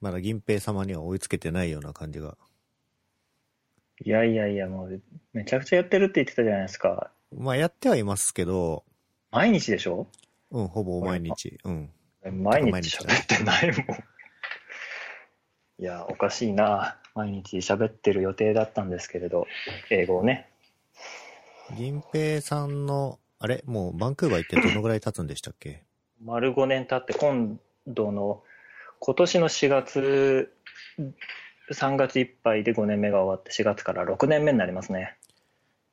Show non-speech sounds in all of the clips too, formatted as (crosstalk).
まだ銀平様には追いつけてないような感じが。いやいやいや、もう、めちゃくちゃやってるって言ってたじゃないですか。まあやってはいますけど、毎日でしょ？うん、ほぼ毎日。うん。毎日喋ってないもん。(laughs) いや、おかしいな。毎日喋ってる予定だったんですけれど、英語をね。銀平さんの、あれ？もうバンクーバー行ってどのぐらい経つんでしたっけ？丸5年経って今度の今年の4月3月いっぱいで5年目が終わって4月から6年目になりますね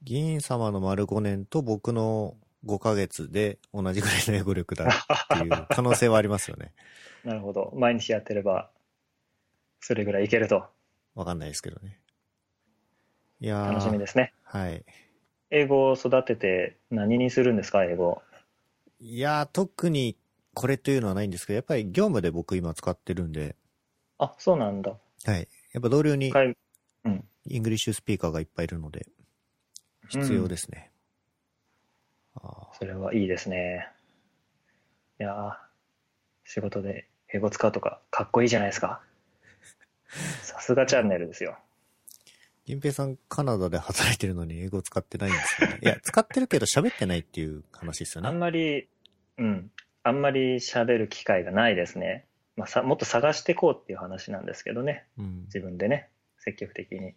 銀様の丸5年と僕の5ヶ月で同じぐらいの英語力だっていう (laughs) 可能性はありますよね。なるほど毎日やってればそれぐらいいけるとわかんないですけどね。いやー楽しみですねはい。英語を育てて何にするんですか英語いやー特にこれというのはないんですけど、やっぱり業務で僕今使ってるんで、あそうなんだはい。やっぱ同僚に海うん English speaker がいっぱいいるので、必要ですね。あそれはいいですねいやー仕事で英語使うとかかっこいいじゃないですか (laughs) さすがチャンネルですよー銀平さんカナダで働いてるのに英語使ってないんですよね。いや、使ってるけど喋ってないっていう話ですよあんね。まり、うん、あんまり喋る機会がないですね。まあ、さもっと探していこうっていう話なんですけどね。うん。自分でね、積極的に。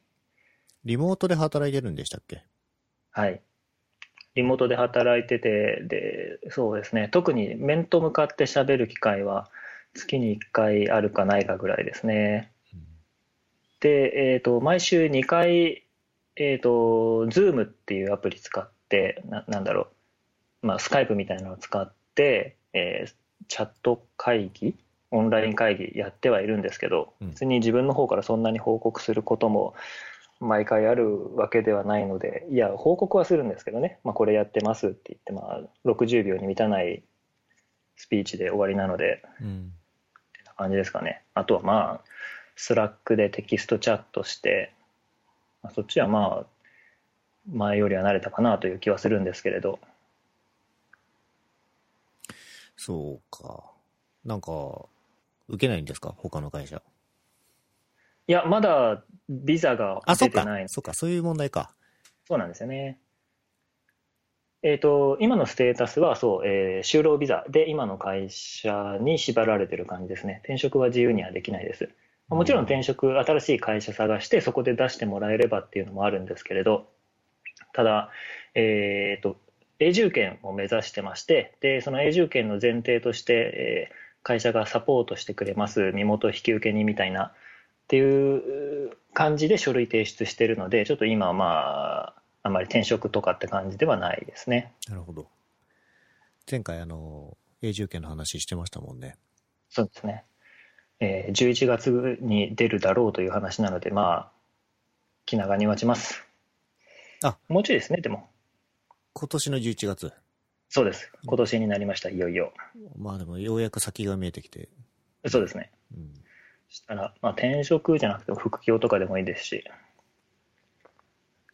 リモートで働いてるんでしたっけ？はい。リモートで働いてて、で、そうですね、特に面と向かって喋る機会は月に1回あるかないかぐらいですね。で、えっ、と、毎週2回、えっ、と、Zoom っていうアプリ使って、ななんだろう、まあ、スカイプみたいなのを使って、えーチャット会議、オンライン会議やってはいるんですけど、うん別に自分の方からそんなに報告することも毎回あるわけではないので、いや、報告はするんですけどね、まあ、これやってますって言って、まあ、60秒に満たないスピーチで終わりなので、うん。な感じですかね。あとはまあ、 Slack でテキストチャットして、まあそっちはまあ、前よりは慣れたかなという気はするんですけれど、そうか。なんか、受けないんですか？他の会社。いや、まだビザが出てない。そっか、そういう問題か。そうなんですよね。えっ、と、今のステータスは、そう、えー就労ビザで今の会社に縛られてる感じですね。転職は自由にはできないです。まあもちろん転職、新しい会社探して、そこで出してもらえればっていうのもあるんですけれど、ただ、えっ、と、永住権を目指してまして、で、その永住権の前提として、えー会社がサポートしてくれます、身元引受人みたいな、っていう感じで書類提出してるので、ちょっと今はまあ、あまり転職とかって感じではないですね。なるほど。前回あの、永住権の話してましたもんね。そうですね。えー11月に出るだろうという話なので、まあ、気長に待ちます。あもうちょいですね、でも。今年の11月。そうです。今年になりました、いよいよ。まあでもようやく先が見えてきて。そうですね。うん。したら、まあ、転職じゃなくても副業とかでもいいですし、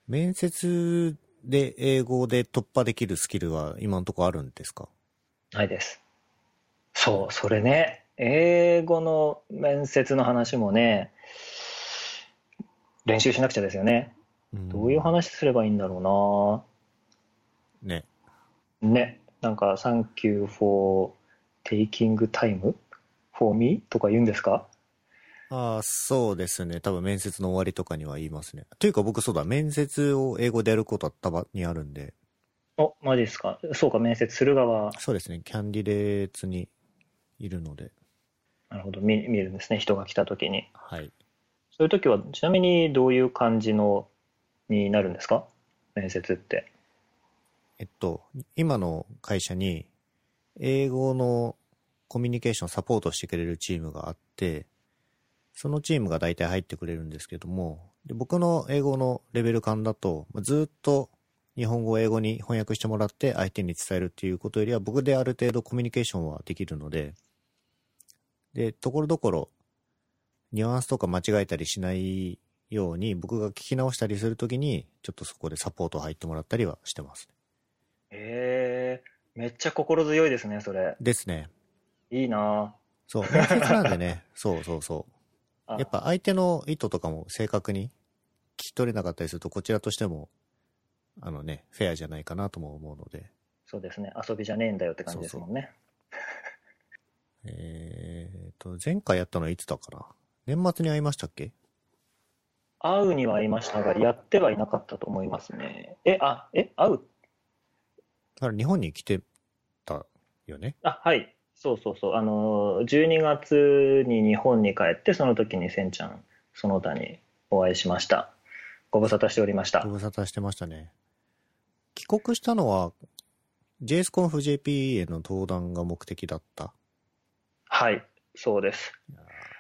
面接で英語で突破できるスキルは今のところあるんですか？ないです。そう、それね、英語の面接の話もね、練習しなくちゃですよね。どういう話すればいいんだろね。うな。ね、なんか、Thank you for taking time for me とか言うんですか？ああ、そうですね。多分面接の終わりとかには言いますね。というか僕そうだ、面接を英語でやることはたまにあるんで、お、マジですか？そうか、面接する側、そうですね。キャンディデーツにいるので、なるほど、見見るんですね、人が来た時に。はい。そういう時は、ちなみにどういう感じのになるんですか？面接って。えっと、今の会社に、英語のコミュニケーションサポートしてくれるチームがあって、そのチームが大体入ってくれるんですけども、で僕の英語のレベル感だと、ずっと日本語を英語に翻訳してもらって相手に伝えるっていうことよりは、僕である程度コミュニケーションはできるので、で、ところどころ、ニュアンスとか間違えたりしないように、僕が聞き直したりするときに、ちょっとそこでサポート入ってもらったりはしてます。えー、めっちゃ心強いですね、それ。ですね。いいなそう、面接なんでね、(laughs) そうそうそあやっぱ相手の意図とかも正確に聞き取れなかったりすると、こちらとしても、あのね、フェアじゃないかなとも思うので。そうですね。遊びじゃねえんだよって感じですもんね。えーと、前回やったのはいつだかな？年末に会いましたっけ？会うには会いましたが、やってはいなかったと思いますね。え、あ、え、会うだから日本に来てたよね？あ、はい。そうそうそう。あの、12月に日本に帰って、その時にせんちゃん、その他にお会いしました。ご無沙汰しておりましたご。無沙汰してましたね。帰国したのは、JSConfJP への登壇が目的だった？はい。そうです。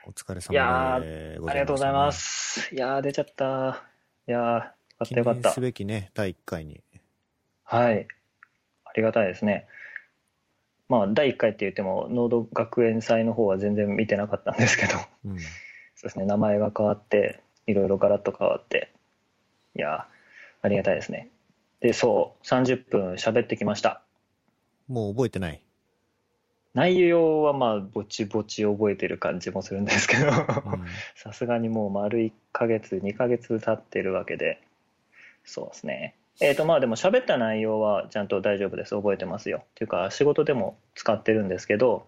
お疲れ様でごありがとうございま。す。いやー、出ちゃった。いやー、よかったよかったす。べきね、第1回に。はい。ありがたいですね。まあ、第1回って言っても、農道学園祭の方は全然見てなかったんですけど、そううん。ですね、名前が変わって、いろいろガラッと変わって、いやー、ありがたいですね。で、そう、30分喋ってきました。もう覚えてない？内容はまあ、ぼちぼち覚えてる感じもするんですけど、うん。(laughs) さすがにもう丸1ヶ月、2ヶ月経ってるわけで、そうですね。えっ、とまあでも喋った内容はちゃんと大丈夫です。覚えてますよ。っていうか仕事でも使ってるんですけど、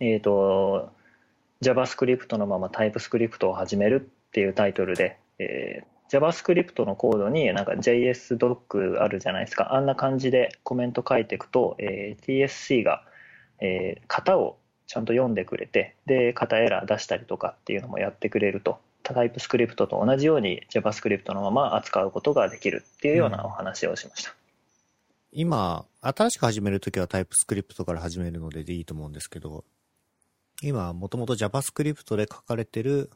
えっ、と、JavaScript のまま TypeScript を始めるっていうタイトルで、えー JavaScript のコードになんか JSDoc あるじゃないですか。あんな感じでコメント書いていくと、えー TSC が、えー型をちゃんと読んでくれて、で、型エラー出したりとかっていうのもやってくれると。タイプスクリプトと同じように JavaScript のまま扱うことができるっていうようなお話をしました。今、新しく始めるときはタイプスクリプトから始めるのでいいと思うんですけど、今、もともと JavaScript で書かれてる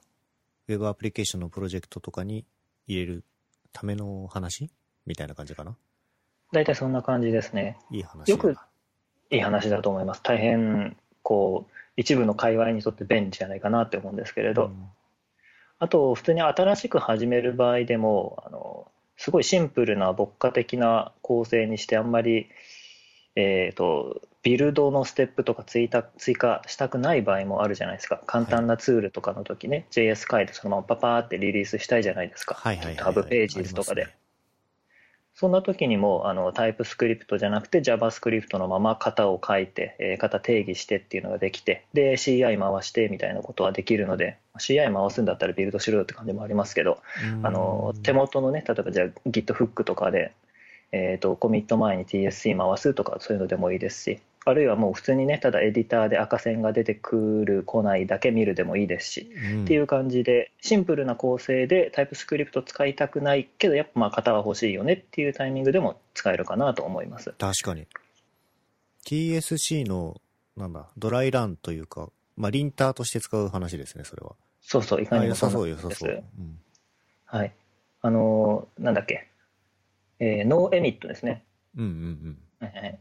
Web アプリケーションのプロジェクトとかに入れるための話みたいな感じかな？大体そんな感じですね。いい話だよくいい話だと思います。大変、こう、一部の界隈にとって便利じゃないかなって思うんですけれど、うんあと、普通に新しく始める場合でも、あの、すごいシンプルな牧歌的な構成にして、あんまり、えっ、と、ビルドのステップとか追加追加したくない場合もあるじゃないですか。簡単なツールとかの時ね、JS 書いてそのままパパーってリリースしたいじゃないですか。はいはいはい、GitHub ページズとかで。そんな時にもあのタイプスクリプトじゃなくて JavaScript のまま型を書いて、えー型定義してっていうのができてで CI 回してみたいなことはできるので CI 回すんだったらビルドしろよって感じもありますけどうん。あの手元のね例えばじゃあ Git フックとかで、えー、とコミット前に TSC 回すとかそういうのでもいいですしあるいはもう普通にねただエディターで赤線が出てくる来ないだけ見るでもいいですしうん。っていう感じでシンプルな構成でタイプスクリプト使いたくないけどやっぱまあ型は欲しいよねっていうタイミングでも使えるかなと思います。確かに。TSC の、なんだ、ドライランというか、まあ、リンターとして使う話ですね、それは。そうそういかあ、にも良さそう、良さそう。うん。はい。あのーなんだっけ、えーノーエミットですね、うんうんはいはい。こ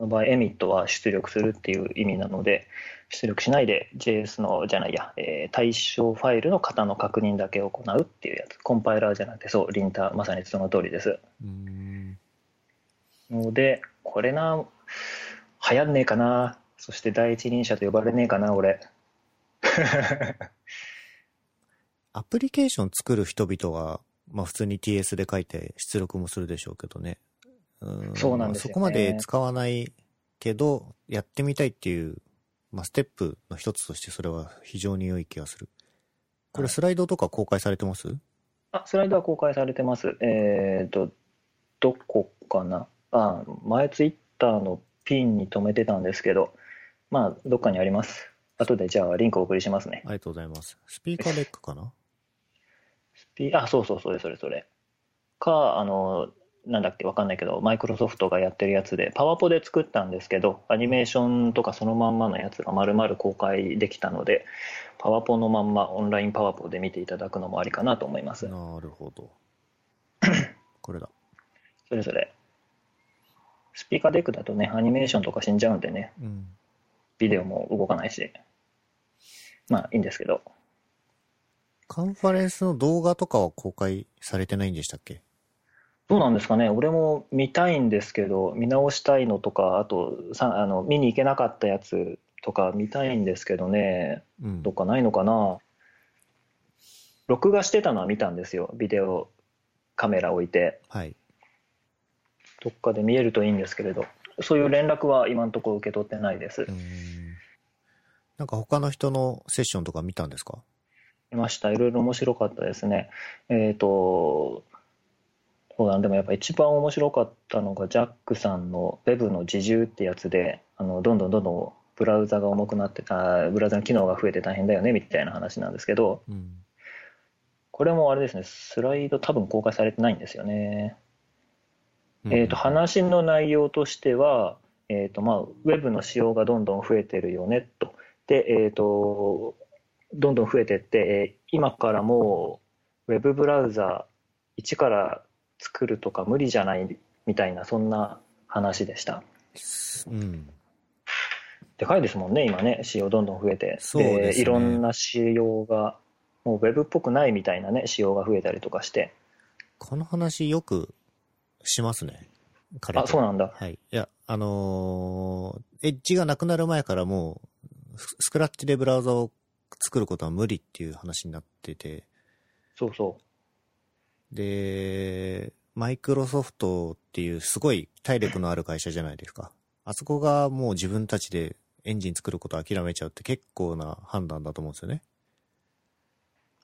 の場合エミットは出力するっていう意味なので出力しないで JS のじゃないや、えー対象ファイルの型の確認だけ行うっていうやつコンパイラーじゃなくてそうリンターまさにその通りです。ので、これな、流行んねえかな、そして第一人者と呼ばれねえかな、俺。(laughs) アプリケーション作る人々は、まあ普通に TS で書いて出力もするでしょうけどね。うんそうなんですよねまあそこまで使わないけど、やってみたいっていう、まあステップの一つとしてそれは非常に良い気がする。これはいスライドとか公開されてます、あ、スライドは公開されてます。えっ、と、どこかな？あ、前ツイッターのピンに留めてたんですけど、まあ、どっかにあります。後でじゃあリンクお送りしますね。ありがとうございます。スピーカーデックかな？(laughs) ピあ、そうそう、それそれそれ。か、あの、なんだっけ、わかんないけど、マイクロソフトがやってるやつで、パワポで作ったんですけど、アニメーションとかそのまんまのやつが丸々公開できたので、パワポのまんまオンラインパワポで見ていただくのもありかなと思います。なるほど。これだ。それぞれ。スピーカーデックだとね、アニメーションとか死んじゃうんでね、うん。ビデオも動かないし、まあいいんですけど、カンファレンスの動画とかは公開されてないんでしたっけ？どうなんですかね、俺も見たいんですけど、見直したいのとか、あとさあの見に行けなかったやつとか見たいんですけどね、うんどっ。かないのかな。録画してたのは見たんですよ。ビデオカメラ置いて。はい。どっかで見えるといいんですけれど、そういう連絡は今のところ受け取ってないですう。ん。なんか他の人のセッションとか見たんですか？見ました。いろいろ面白かったですね。えっ、と、そうだなでもやっぱ一番面白かったのが、ジャックさんの Web の自重ってやつで、あのどんどんどんどんブラウザが重くなってた、ブラウザの機能が増えて大変だよねみたいな話なんですけど、うん。これもあれですね、スライド多分公開されてないんですよね。えー、と話の内容としては、えーとまあ、ウェブの使用がどんどん増えてるよねと。で、えーと、どんどん増えてって、えー今からもうウェブブラウザ一から作るとか無理じゃないみたいな、そんな話でした。うん。でかいですもんね、今ね、仕様どんどん増えて。そうですねいろんな仕様が、もうウェブっぽくないみたいなね、仕様が増えたりとかして。この話よくしますね。あ、そうなんだ。はい。いや、あのーエッジがなくなる前からもう、ススクラッチでブラウザを作ることは無理っていう話になってて、そうそう。で、マイクロソフトっていうすごい体力のある会社じゃないですか。あそこがもう自分たちでエンジン作ることを諦めちゃうって結構な判断だと思うんですよね。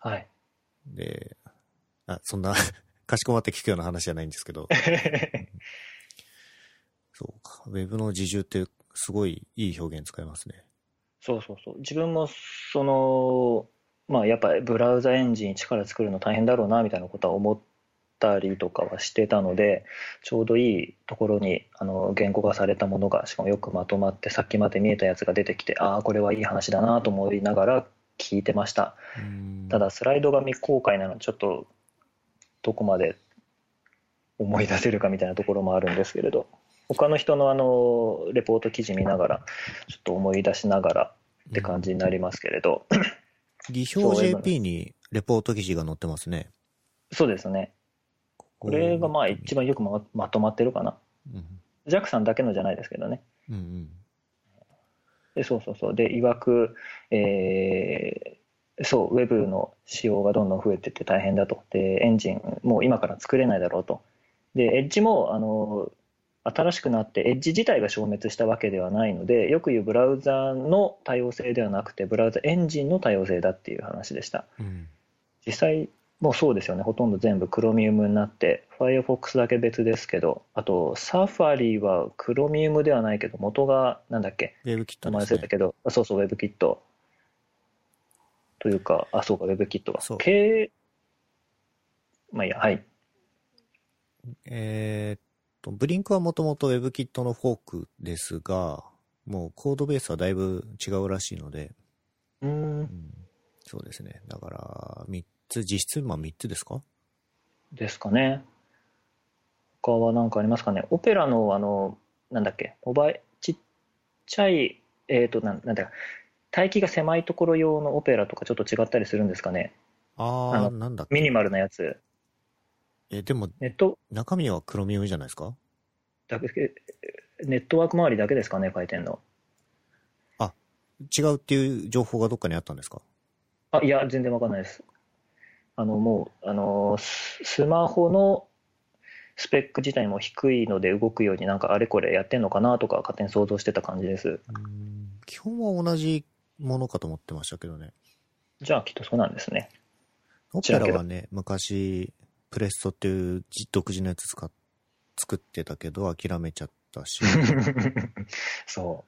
はい。で、あ、そんな、(laughs) かしこまって聞くような話じゃないんですけど、(laughs) そうか。ウェブの自重ってすごいいい表現使いますね。そうそうそう。自分も、その、まあ、やっぱりブラウザエンジン一から作るの大変だろうな、みたいなことは思ったりとかはしてたので、ちょうどいいところに、あの、言語化されたものが、しかもよくまとまって、さっきまで見えたやつが出てきて、ああ、これはいい話だなと思いながら聞いてました。うんただ、スライドが未公開なので、ちょっと、どこまで思い出せるかみたいなところもあるんですけれど、他の人のあの、レポート記事見ながら、ちょっと思い出しながらって感じになりますけれど、技表 JP にレポート記事が載ってますね。そうですね。これがまあ一番よくままとまってるかな。うんジャックさんだけのじゃないですけどね。うんうんでそうそうそう。で、いわく、えーそう、ウェブの仕様がどんどん増えてって大変だと。で、エンジンもう今から作れないだろうと。で、エッジも、あの、新しくなって、エッジ自体が消滅したわけではないので、よく言うブラウザの多様性ではなくて、ブラウザエンジンの多様性だっていう話でした。うん実際、もうそうですよね。ほとんど全部クロミウムになって、Firefox だけ別ですけど、あと、サファリはクロミウムではないけど、元が、なんだっけ、ウェブキットですね。忘れたけど、あそうそう、WebKit。というか、あ、そうか、WebKit がそう。経まあいいや、はい。えーっと、ブリンクはもともと WebKit のフォークですが、もうコードベースはだいぶ違うらしいので、うーんう、ん、そうですね。だから、3つ、実質今3つですか？ですかね。他は何かありますかね？オペラの、あの、なんだっけ、モバイちっちゃい、えっ、と、なんなんだか、帯域が狭いところ用のオペラとかちょっと違ったりするんですかね？あー、あのなんだミニマルなやつ。え、でも、ネット中身はクロミウムじゃないですか？だけ、ネットワーク周りだけですかね、書いてんの。違うっていう情報がどっかにあったんですか？あ、いや、全然わかんないです。あの、もう、あの、ススマホのスペック自体も低いので動くようになんかあれこれやってんのかなとか勝手に想像してた感じです。うん基本は同じものかと思ってましたけどね。じゃあきっとそうなんですね。オペラはね、昔、プレストっていうじ独自のやつ使っ作ってたけど諦めちゃったし、(laughs) そ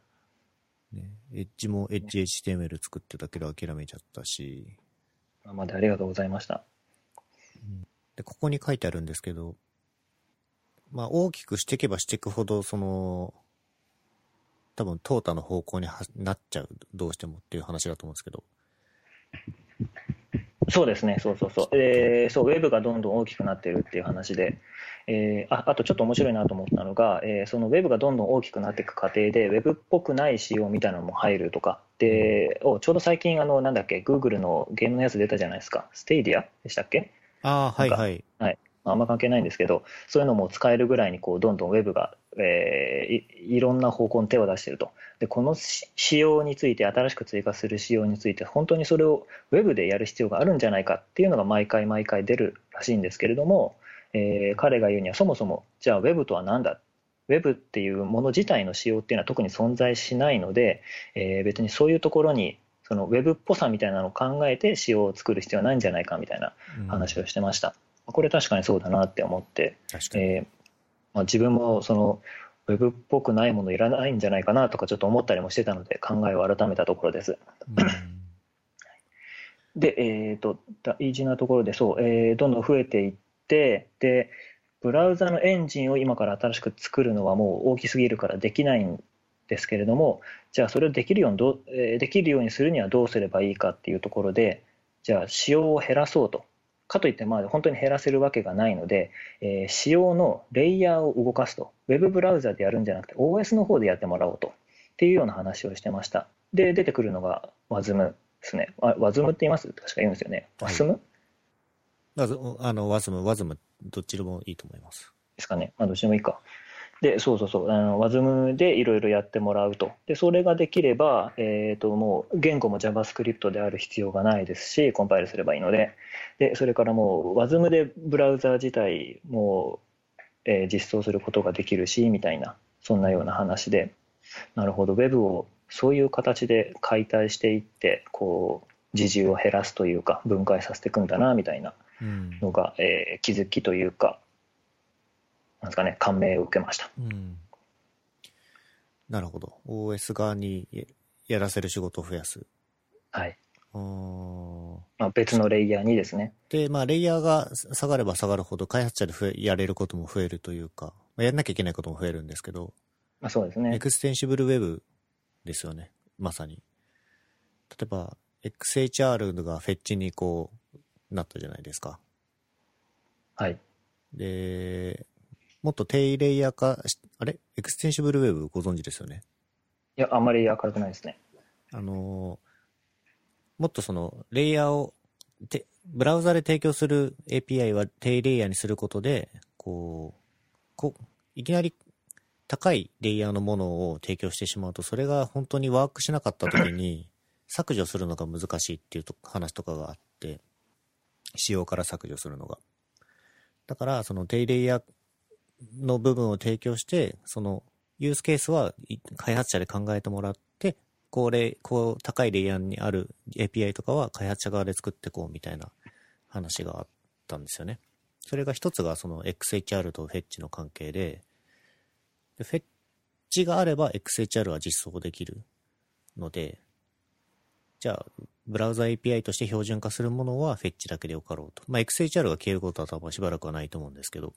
ね、エッジもエッジ HTML 作ってたけど諦めちゃったし、う。今までありがとうございました。で、ここに書いてあるんですけど、まあ大きくしていけばしていくほど、その、多分トータの方向にはなっちゃう、どうしてもっていう話だと思うんですけど、そうですね、そうそうそう。(laughs) えーそう、ウェブがどんどん大きくなってるっていう話で、えーああとちょっと面白いなと思ったのが、えーそのウェブがどんどん大きくなっていく過程で、ウェブっぽくない仕様みたいなのも入るとか、で、おちょうど最近、あの、なんだっけ、Google のゲームのやつ出たじゃないですか、ステイディアでしたっけ？ああ、はいなんかはい。あんま関係ないんですけど、そういうのも使えるぐらいにこうどんどんウェブが、えー、いいろんな方向に手を出していると。で、この仕様について、新しく追加する仕様について、本当にそれをウェブでやる必要があるんじゃないかっていうのが毎回毎回出るらしいんですけれども、えー、彼が言うにはそもそも、じゃあウェブとは何だ？ウェブっていうもの自体の仕様っていうのは特に存在しないので、えー、別にそういうところにそのウェブっぽさみたいなのを考えて仕様を作る必要はないんじゃないかみたいな話をしてました。うん、これ確かにそうだなって思って、えー、まあ、自分もそのウェブっぽくないものいらないんじゃないかなとかちょっと思ったりもしてたので考えを改めたところです。うん。(laughs) で、えーと、大事なところでそう、えー、どんどん増えていってでブラウザのエンジンを今から新しく作るのはもう大きすぎるからできないんですけれどもじゃあそれをできるようにどえできるようにするにはどうすればいいかっていうところでじゃあ仕様を減らそうとかといってまあ本当に減らせるわけがないので、えー、仕様のレイヤーを動かすと。Web ブラウザでやるんじゃなくて OS の方でやってもらおうと。っていうような話をしてました。で出てくるのが WASM ですね。WASM って言います？確か言うんですよね。WASM、はい、あの WASM WASM どっちでもいいと思います。ですかね、まあ、どっちでもいいかで、そうそうそう、あの WASM でいろいろやってもらうと。で、それができれば、えっ、ー、と、もう言語も JavaScript である必要がないですし、コンパイルすればいいので、で、それからもう WASM でブラウザ自体も、えー、実装することができるし、みたいな、そんなような話で、なるほど、Web をそういう形で解体していって、こう、自重を減らすというか、分解させていくんだな、みたいなのが、うん、えー、気づきというか、なんですかね、感銘を受けました。うん、なるほど。OS 側にやらせる仕事を増やす。はい。あまあ、別のレイヤーにですね。で、まあ、レイヤーが下がれば下がるほど、開発者で増えやれることも増えるというか、まあ、やんなきゃいけないことも増えるんですけど、まあ、そうですね。 Extensible Web ですよね。まさに。例えば、XHR が Fetch にこう、なったじゃないですか。はい。で、もっと低レイヤー化あれ？ Extensible Web ご存知ですよね？いや、あんまり明るくないですね。あのもっとその、レイヤーを、て、ブラウザで提供する API は低レイヤーにすることで、こう、こいきなり高いレイヤーのものを提供してしまうと、それが本当にワークしなかった時に、(laughs) 削除するのが難しいっていうと話とかがあって、仕様から削除するのが。だから、その低レイヤーの部分を提供して、そのユースケースは開発者で考えてもらって、これ、こう、高いレイヤーにある API とかは開発者側で作ってこうみたいな話があったんですよね。それが一つがその XHR とフェッチの関係で、でフェッチがあれば XHR は実装できるので、じゃあ、ブラウザ API として標準化するものはフェッチだけでよかろうと。まあ、XHR が消えることは多分しばらくはないと思うんですけど、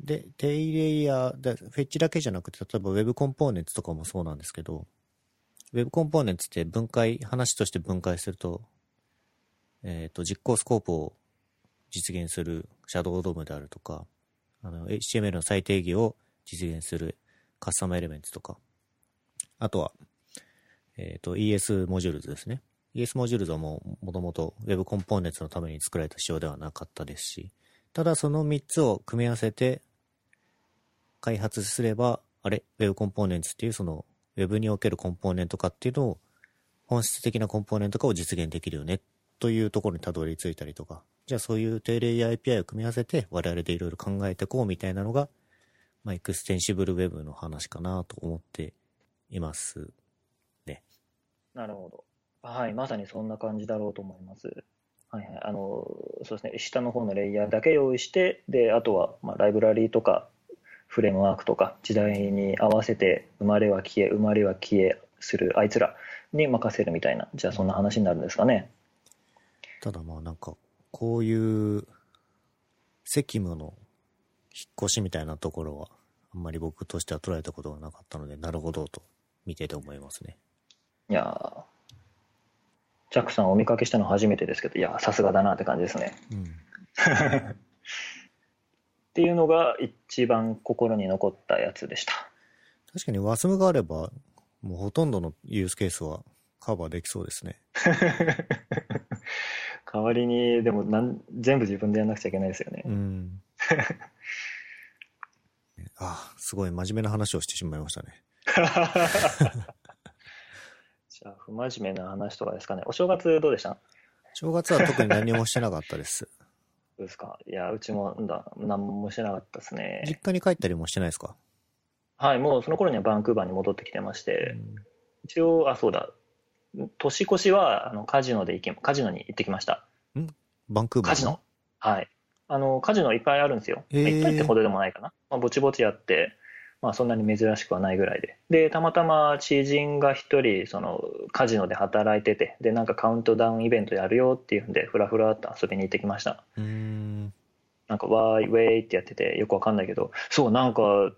で、低レイヤー、で Fetch だけじゃなくて、例えば Web コンポーネンツとかもそうなんですけど、Web コンポーネンツって分解、話として分解すると、えっ、ー、と、実行スコープを実現する Shadow DOM であるとか、あの、HTML の再定義を実現する Custom Elements とか、あとは、えっ、ー、と、ES Modules ですね。ES Modules はもう、もともと Web コンポーネンツのために作られた仕様ではなかったですし、ただその3つを組み合わせて開発すれば、あれ、Web コンポーネンツっていうその Web におけるコンポーネント化っていうのを本質的なコンポーネント化を実現できるよねというところにたどり着いたりとか、じゃあそういう低レイヤー API を組み合わせて我々でいろいろ考えていこうみたいなのが、まあ、エクステンシブル Web の話かなと思っていますね。なるほど。はい、まさにそんな感じだろうと思います。はいはい、あのそうですね、下の方のレイヤーだけ用意して、であとは、まあ、ライブラリーとかフレームワークとか時代に合わせて生まれは消え生まれは消えするあいつらに任せるみたいなじゃあそんな話になるんですかね。ただまあなんかこういう責務の引っ越しみたいなところはあんまり僕としては捉えたことがなかったのでなるほどと見てて思いますね。いやジャックさんお見かけしたの初めてですけどいやさすがだなって感じですね、うん (laughs) っていうのが一番心に残ったやつでした。確かに WASM があれば、もうほとんどのユースケースはカバーできそうですね。(laughs) 代わりに、でもなん全部自分でやんなくちゃいけないですよねう。ん。(laughs) あ、すごい真面目な話をしてしまいましたね。(laughs) じゃあ、不真面目な話とかですかね。お正月どうでした？正月は特に何もしてなかったです。どうですか？いや、うちも、なんだ、何もしてなかったです実ね。家に帰ったりもしてないですか、はい、もうその頃にはバンクーバーに戻ってきてましうて、ん一応、あ、そうだ、年越しは、あの、カジノで行き、カジノに行ってきました。バンクーバーカジノ？はい。あの、カジノいっぱいあるんですよ。いっぱいってほどでもないかな。まあ、ぼちぼちあって、まあ、そんなに珍しくはないぐらいで。で、たまたま知人が一人、その、カジノで働いてて、で、なんかカウントダウンイベントやるよっていうんで、ふらふらっと遊びに行ってきました。うーん。なんか、わーい、ウェイってやってて、よくわかんないけど、そう、なんか、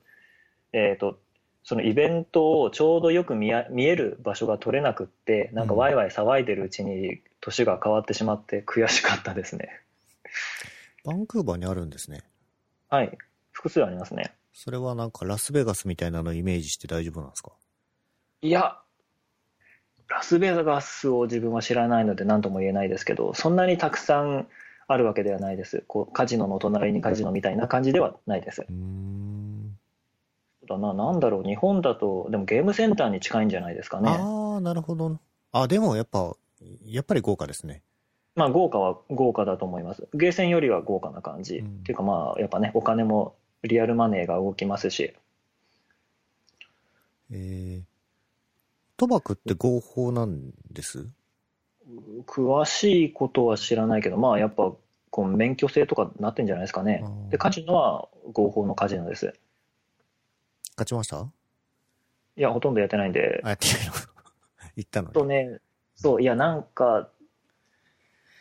えっ、と、そのイベントをちょうどよく見や見える場所が取れなくって、なんかワイワイ騒いでるうちに年が変わってしまって悔しかったですね。バンクーバーにあるんですね。はい。複数ありますね。それはなんかラスベガスみたいなのをイメージして大丈夫なんですか？いや、ラスベガスを自分は知らないので何とも言えないですけど、そんなにたくさんあるわけではないです。こうカジノの隣にカジノみたいな感じではないです。うーん。だな、なんだろう、日本だと、でもゲームセンターに近いんじゃないですかね。ああ、なるほど。あ、でもやっぱ、やっぱり豪華ですね。まあ豪華は豪華だと思います。ゲーセンよりは豪華な感じ。うんっていうかまあやっぱね、お金もリアルマネーが動きますし。えー、賭博って合法なんです？詳しいことは知らないけど、まあやっぱこう免許制とかなってんじゃないですかねで、カジノは合法のカジノです。勝ちました？いや、ほとんどやってないんで、あ、やってないの (laughs) 行ったのに。とね、そう、いや、なんか、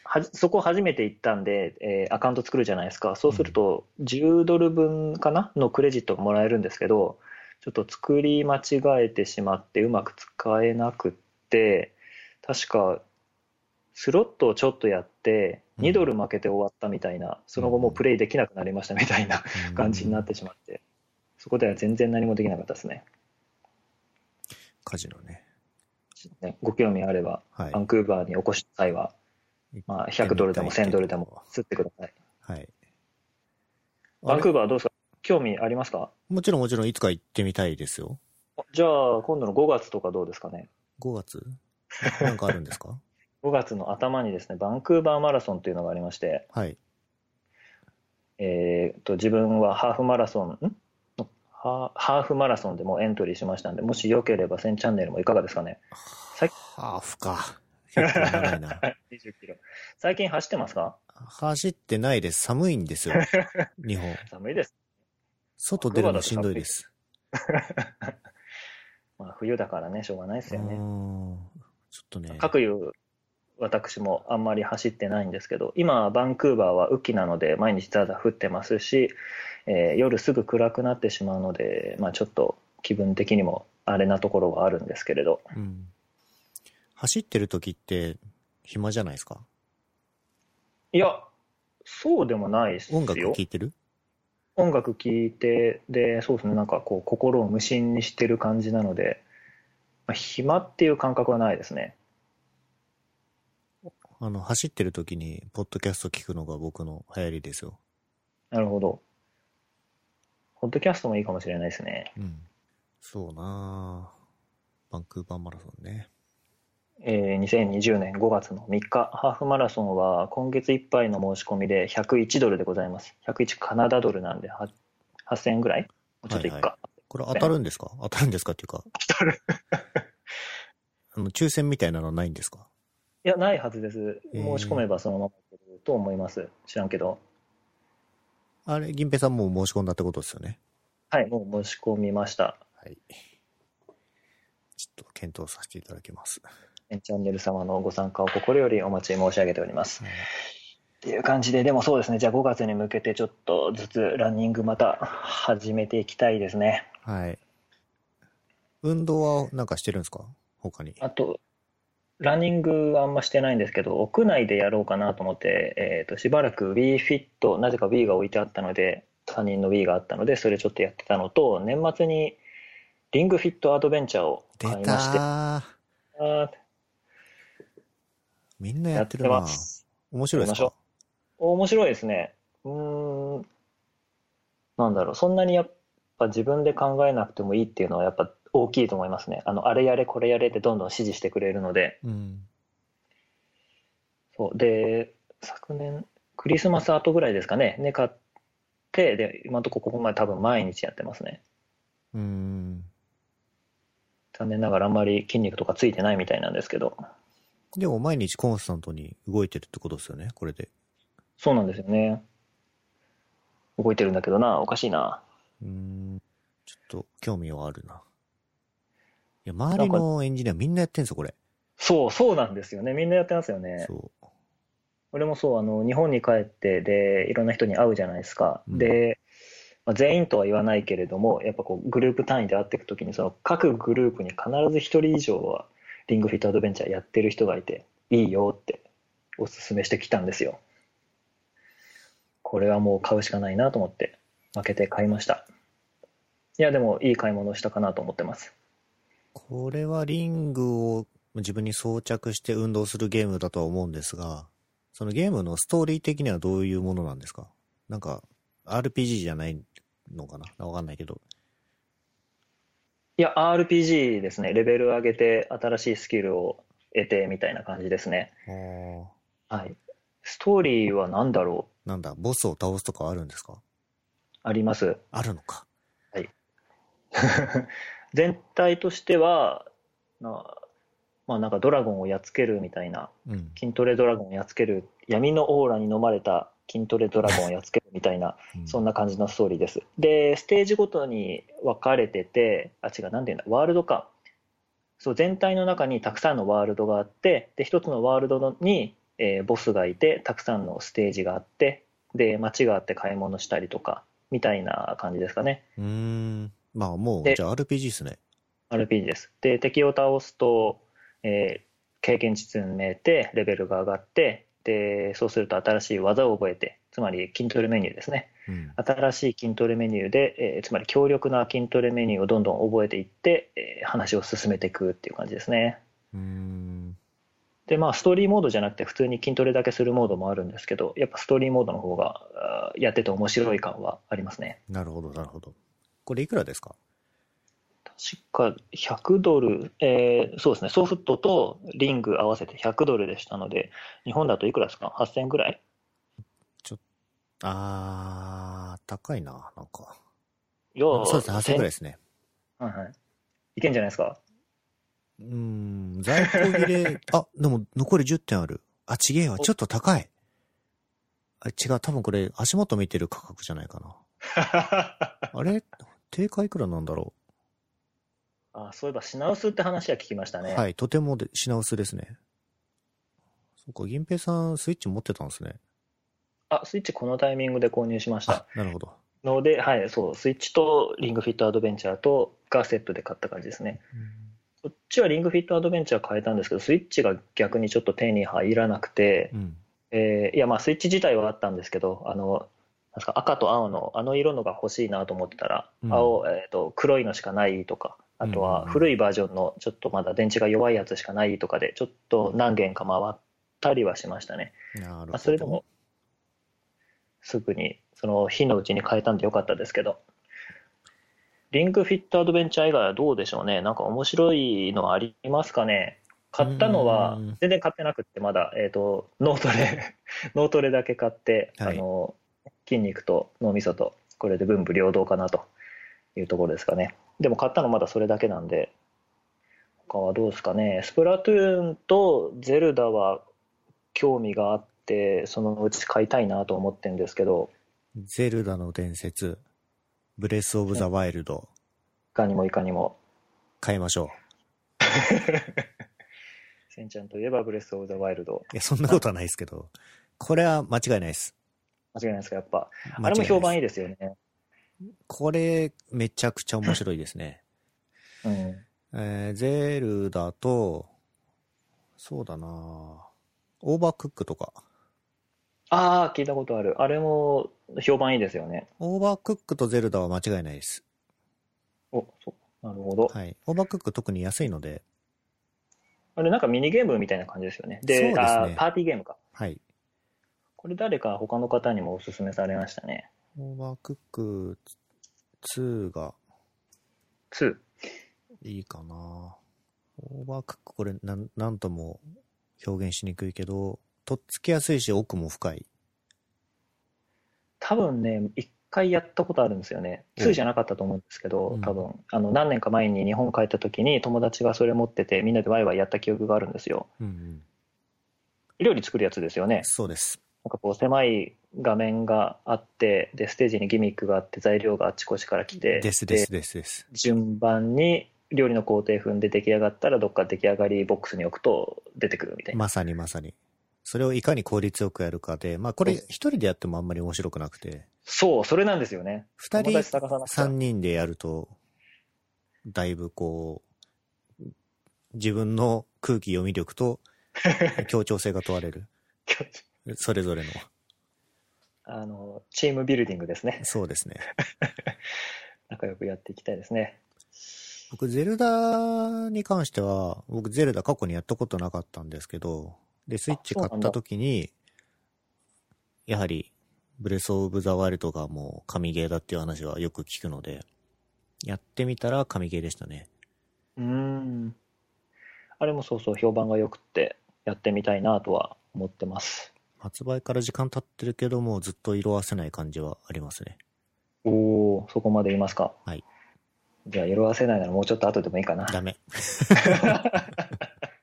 はじそこ初めて行ったんで、えーアカウント作るじゃないですか。そうすると、10ドル分かな？のクレジットがもらえるんですけど、ちょっと作り間違えてしまって、うまく使えなくって、確か、スロットをちょっとやって、うん2ドル負けて終わったみたいな、その後もうプレイできなくなりましたみたいなうん感じになってしまって、そこでは全然何もできなかったですね。カジノね。ねご興味あれば、はいバ。ンクーバーにお越しの際は、まあ、100ドルでも1000ドルでも吸ってください。はい。バンクーーバーはどうですか？興味ありますか？もちろんもちろんいつか行ってみたいですよ。じゃあ、今度の5月とかどうですかね？5月？なんかあるんですか？(laughs) 5月の頭にですね、バンクーバーマラソンというのがありまして、はい。えー、と自分はハーフマラソン、ん？ハーフマラソンでもエントリーしましたんで、もしよければ1000チャンネルもいかがですかね？最ハーフか。結構長いな。(laughs) 20キロ。最近走ってますか？走ってないです。寒いんですよ。(laughs) 日本。寒いです。外出るのしんどいです。(laughs) まあ、冬だからね、しょうがないですよね。ちょっとね。各いう私もあんまり走ってないんですけど今バンクーバーは雨季なので毎日ただ降ってますし、えー夜すぐ暗くなってしまうので、まあ、ちょっと気分的にもあれなところはあるんですけれどうん。走ってる時って暇じゃないですか？いやそうでもないですよ。音楽聴いてる？音楽聴いてでそうですねなんかこう心を無心にしてる感じなので、まあ、暇っていう感覚はないですね。あの、走ってる時に、ポッドキャスト聞くのが僕の流行りですよ。なるほど。ポッドキャストもいいかもしれないですね。うん。そうなぁ。バンクーバーマラソンね。えー2020年5月の3日、ハーフマラソンは今月いっぱいの申し込みで101ドルでございます。101カナダドルなんでは8000円ぐらい？ちょっといくか。これ当たるんですか？当たるんですかっていうか、当たるあの、抽選みたいなのないんですか？いや、ないはずです。えー申し込めばそのままいけると思います。知らんけど。あれ、銀平さんもう申し込んだってことですよね？はい、もう申し込みました。はい。ちょっと検討させていただきます。チャンネル様のご参加を心よりお待ち申し上げております。はいっていう感じで、でもそうですね、じゃあ5月に向けてちょっとずつランニングまた始めていきたいですね。はい。運動はなんかしてるんですか？他に。あと、ランニングはあんましてないんですけど、屋内でやろうかなと思って、えー、としばらく WeFit、なぜか Wii が置いてあったので、他人の Wii があったので、それちょっとやってたのと、年末にリングフィットアドベンチャーを出買いまして、たーあーみんなややってるな。面白いですか？面白いですね。うーん。なんだろう、そんなにやっぱ自分で考えなくてもいいっていうのはやっぱ大きいと思いますね。あの、あれやれこれやれってどんどん指示してくれるので。うん。そう。で、昨年、クリスマス後ぐらいですかね、ね、買って、で、今のところここまで多分毎日やってますね。うん。残念ながらあんまり筋肉とかついてないみたいなんですけど。でも毎日コンスタントに動いてるってことですよね、これで。そうなんですよね。動いてるんだけどな、おかしいな。うん。ちょっと興味はあるな。いや、周りのエンジニアみんなやってんすよ、これ。そう、そうなんですよね。みんなやってますよね。そう。俺もそう、あの、日本に帰って、で、いろんな人に会うじゃないですか。うんで、まあ、全員とは言わないけれども、やっぱこう、グループ単位で会っていくときに、その各グループに必ず一人以上は、リングフィットアドベンチャーやってる人がいて、いいよっておすすめしてきたんですよ。これはもう買うしかないなと思って、負けて買いました。いや、でもいい買い物したかなと思ってます。これはリングを自分に装着して運動するゲームだとは思うんですが、そのゲームのストーリー的にはどういうものなんですか？なんか、RPG じゃないのかな？わかんないけど。いや、RPG ですね。レベル上げて、新しいスキルを得て、みたいな感じですね。ああ。はい。ストーリーは何だろう？なんだ、ボスを倒すとかあるんですか？あります。あるのか。(laughs) 全体としては、なまあなんかドラゴンをやっつけるみたいな、うん。筋トレドラゴンをやっつける、闇のオーラに飲まれた筋トレドラゴンをやっつけるみたいな、うんそんな感じのストーリーです。で、ステージごとに分かれてて、あ、違う、なんていうんだ、ワールドか。そう、全体の中にたくさんのワールドがあって、で、一つのワールドに、えーボスがいて、たくさんのステージがあって、で、街があって買い物したりとか、みたいな感じですかね。うーん。まあもう、でじゃあ RPG っすね。RPG です。で、敵を倒すと、えー経験値積めて、レベルが上がって、で、そうすると新しい技を覚えて、つまり筋トレメニューですね。うん。新しい筋トレメニューで、えーつまり強力な筋トレメニューをどんどん覚えていって、えー話を進めていくっていう感じですね。うーん。で、まあ、ストーリーモードじゃなくて、普通に筋トレだけするモードもあるんですけど、やっぱストーリーモードの方が、やってて面白い感はありますね。なるほど、なるほど。これいくらですか？確か100ドル、えーそうですね、ソフトとリング合わせて100ドルでしたので、日本だといくらですか ?8000 円ぐらい？あー、高いな、なんか。いやそうですね、8000円ぐらいですね。はいはい。いけんじゃないですか？うーん、在庫切れ、(laughs) あ、でも残り10点ある。あ、ちげえわ、おちょっと高い。あ、違う、多分これ足元見てる価格じゃないかな。(laughs) あれ？定価いくらなんだろあそういえば品薄って話は聞きましたう、ね。はい、とてもで品薄ですね。そっか、銀平さんスイッチ持ってたんですね。あ、スイッチこのタイミングで購入しましたあ。、なるほど。ので、はい、そう、スイッチとリングフィットアドベンチャーとがセットで買った感じですね。こっちはリングフィットアドベンチャー変えたんですけど、スイッチが逆にちょっと手に入らなくて、うん。えーいや、まあ、スイッチ自体はあったんですけど、あの、なんですか赤と青のあの色のが欲しいなと思ってたら、うん青、えっ、と、黒いのしかないとか、あとは古いバージョンのちょっとまだ電池が弱いやつしかないとかで、ちょっと何件か回ったりはしましたね。まあ、それでも、すぐに、その日のうちに変えたんでよかったですけど、リングフィットアドベンチャー以外はどうでしょうね。なんか面白いのありますかね。買ったのはうん、全然買ってなくって、まだ、えっ、と、脳トレ、(laughs) 脳トレだけ買って、はいあの、筋肉と脳みそと、これで文武両道かなというところですかね。でも買ったのまだそれだけなんで、他はどうですかね。スプラトゥーンとゼルダは興味があって、そのうち買いたいなと思ってるんですけど、ゼルダの伝説、ブレスオブザワイルド、いかにもいかにも。買いましょセン (laughs) ちゃんといえばブレス・オブ・ザ・ワイルド。う。いや、そんなことはないですけど、これは間違いないです。間違いないですか、やっぱ。あれも評判いいですよね。これ、めちゃくちゃ面白いですね。うん。えー、ゼルダと、そうだなオーバークックとか。ああ、聞いたことある。あれも評判いいですよね。オーバークックとゼルダは間違いないです。お、そう。なるほど。はい。オーバークック特に安いので、あれなんかミニゲームみたいな感じですよね。で、そうですねあーパーティーゲームか。はい。これ誰か他の方にもおすすめされましたね。オーバークック2が2。いいかな。オーバークックこれなん、なんとも表現しにくいけど、とっつきやすいし奥も深い。多分ね、一回やったことあるんですよね。うん2じゃなかったと思うんですけど、うん多分、あの、何年か前に日本帰った時に友達がそれ持ってて、みんなでワイワイやった記憶があるんですよ。うんうん。料理作るやつですよね。そうです。なんかこう狭い画面があって、で、ステージにギミックがあって、材料があっちこっちから来て、ですですですです。順番に料理の工程踏んで出来上がったら、どっか出来上がりボックスに置くと出てくるみたいな。まさにまさに。それをいかに効率よくやるかで、まあこれ一人でやってもあんまり面白くなくて、そう、それなんですよね。二人三人でやると、だいぶこう、自分の空気読み力と (laughs) 協調性が問われる。それぞれの。あの、チームビルディングですね。そうですね。(laughs) 仲良くやっていきたいですね。僕、ゼルダに関しては、僕、ゼルダ過去にやったことなかったんですけど、で、スイッチ買った時に、やはり、ブレスオブザワイルドがもう神ゲーだっていう話はよく聞くので、やってみたら神ゲーでしたね。うーん。あれもそうそう、評判が良くって、やってみたいなとは思ってます。発売から時間経ってるけども、ずっと色あせない感じはありますね。おお、そこまで言いますか。はい。じゃあ、色あせないならもうちょっと後でもいいかな。ダメ。(laughs)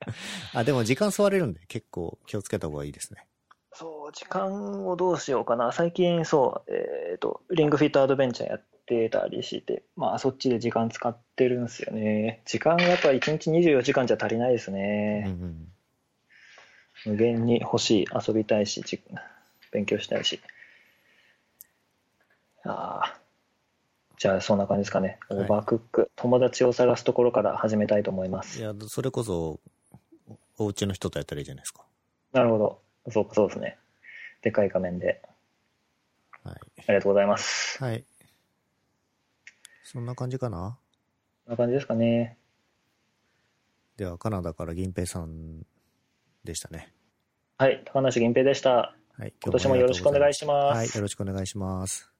(laughs) あ、でも時間吸われるんで結構気をつけた方がいいですね。そう、時間をどうしようかな。最近、そう、えっ、と、リングフィットアドベンチャーやってたりして、まあ、そっちで時間使ってるんですよね。時間がやっぱ1日24時間じゃ足りないですうんうね。ん。無限に欲しい、遊びたいし、じ勉強したいし。ああ。じゃあ、そんな感じですかね。オはいーバークック、友達を探すところから始めたいと思います。いや、それこそ、お家の人とやったらいいじゃないですか。なるほど。そうか、そうですね。でかい画面で。はい。ありがとうございます。はい。そんな感じかな？こんな感じですかね。では、カナダから銀平さんでしたね。はい、高梨銀平でした。はい。今年もよろしくお願いします。はい。よろしくお願いします。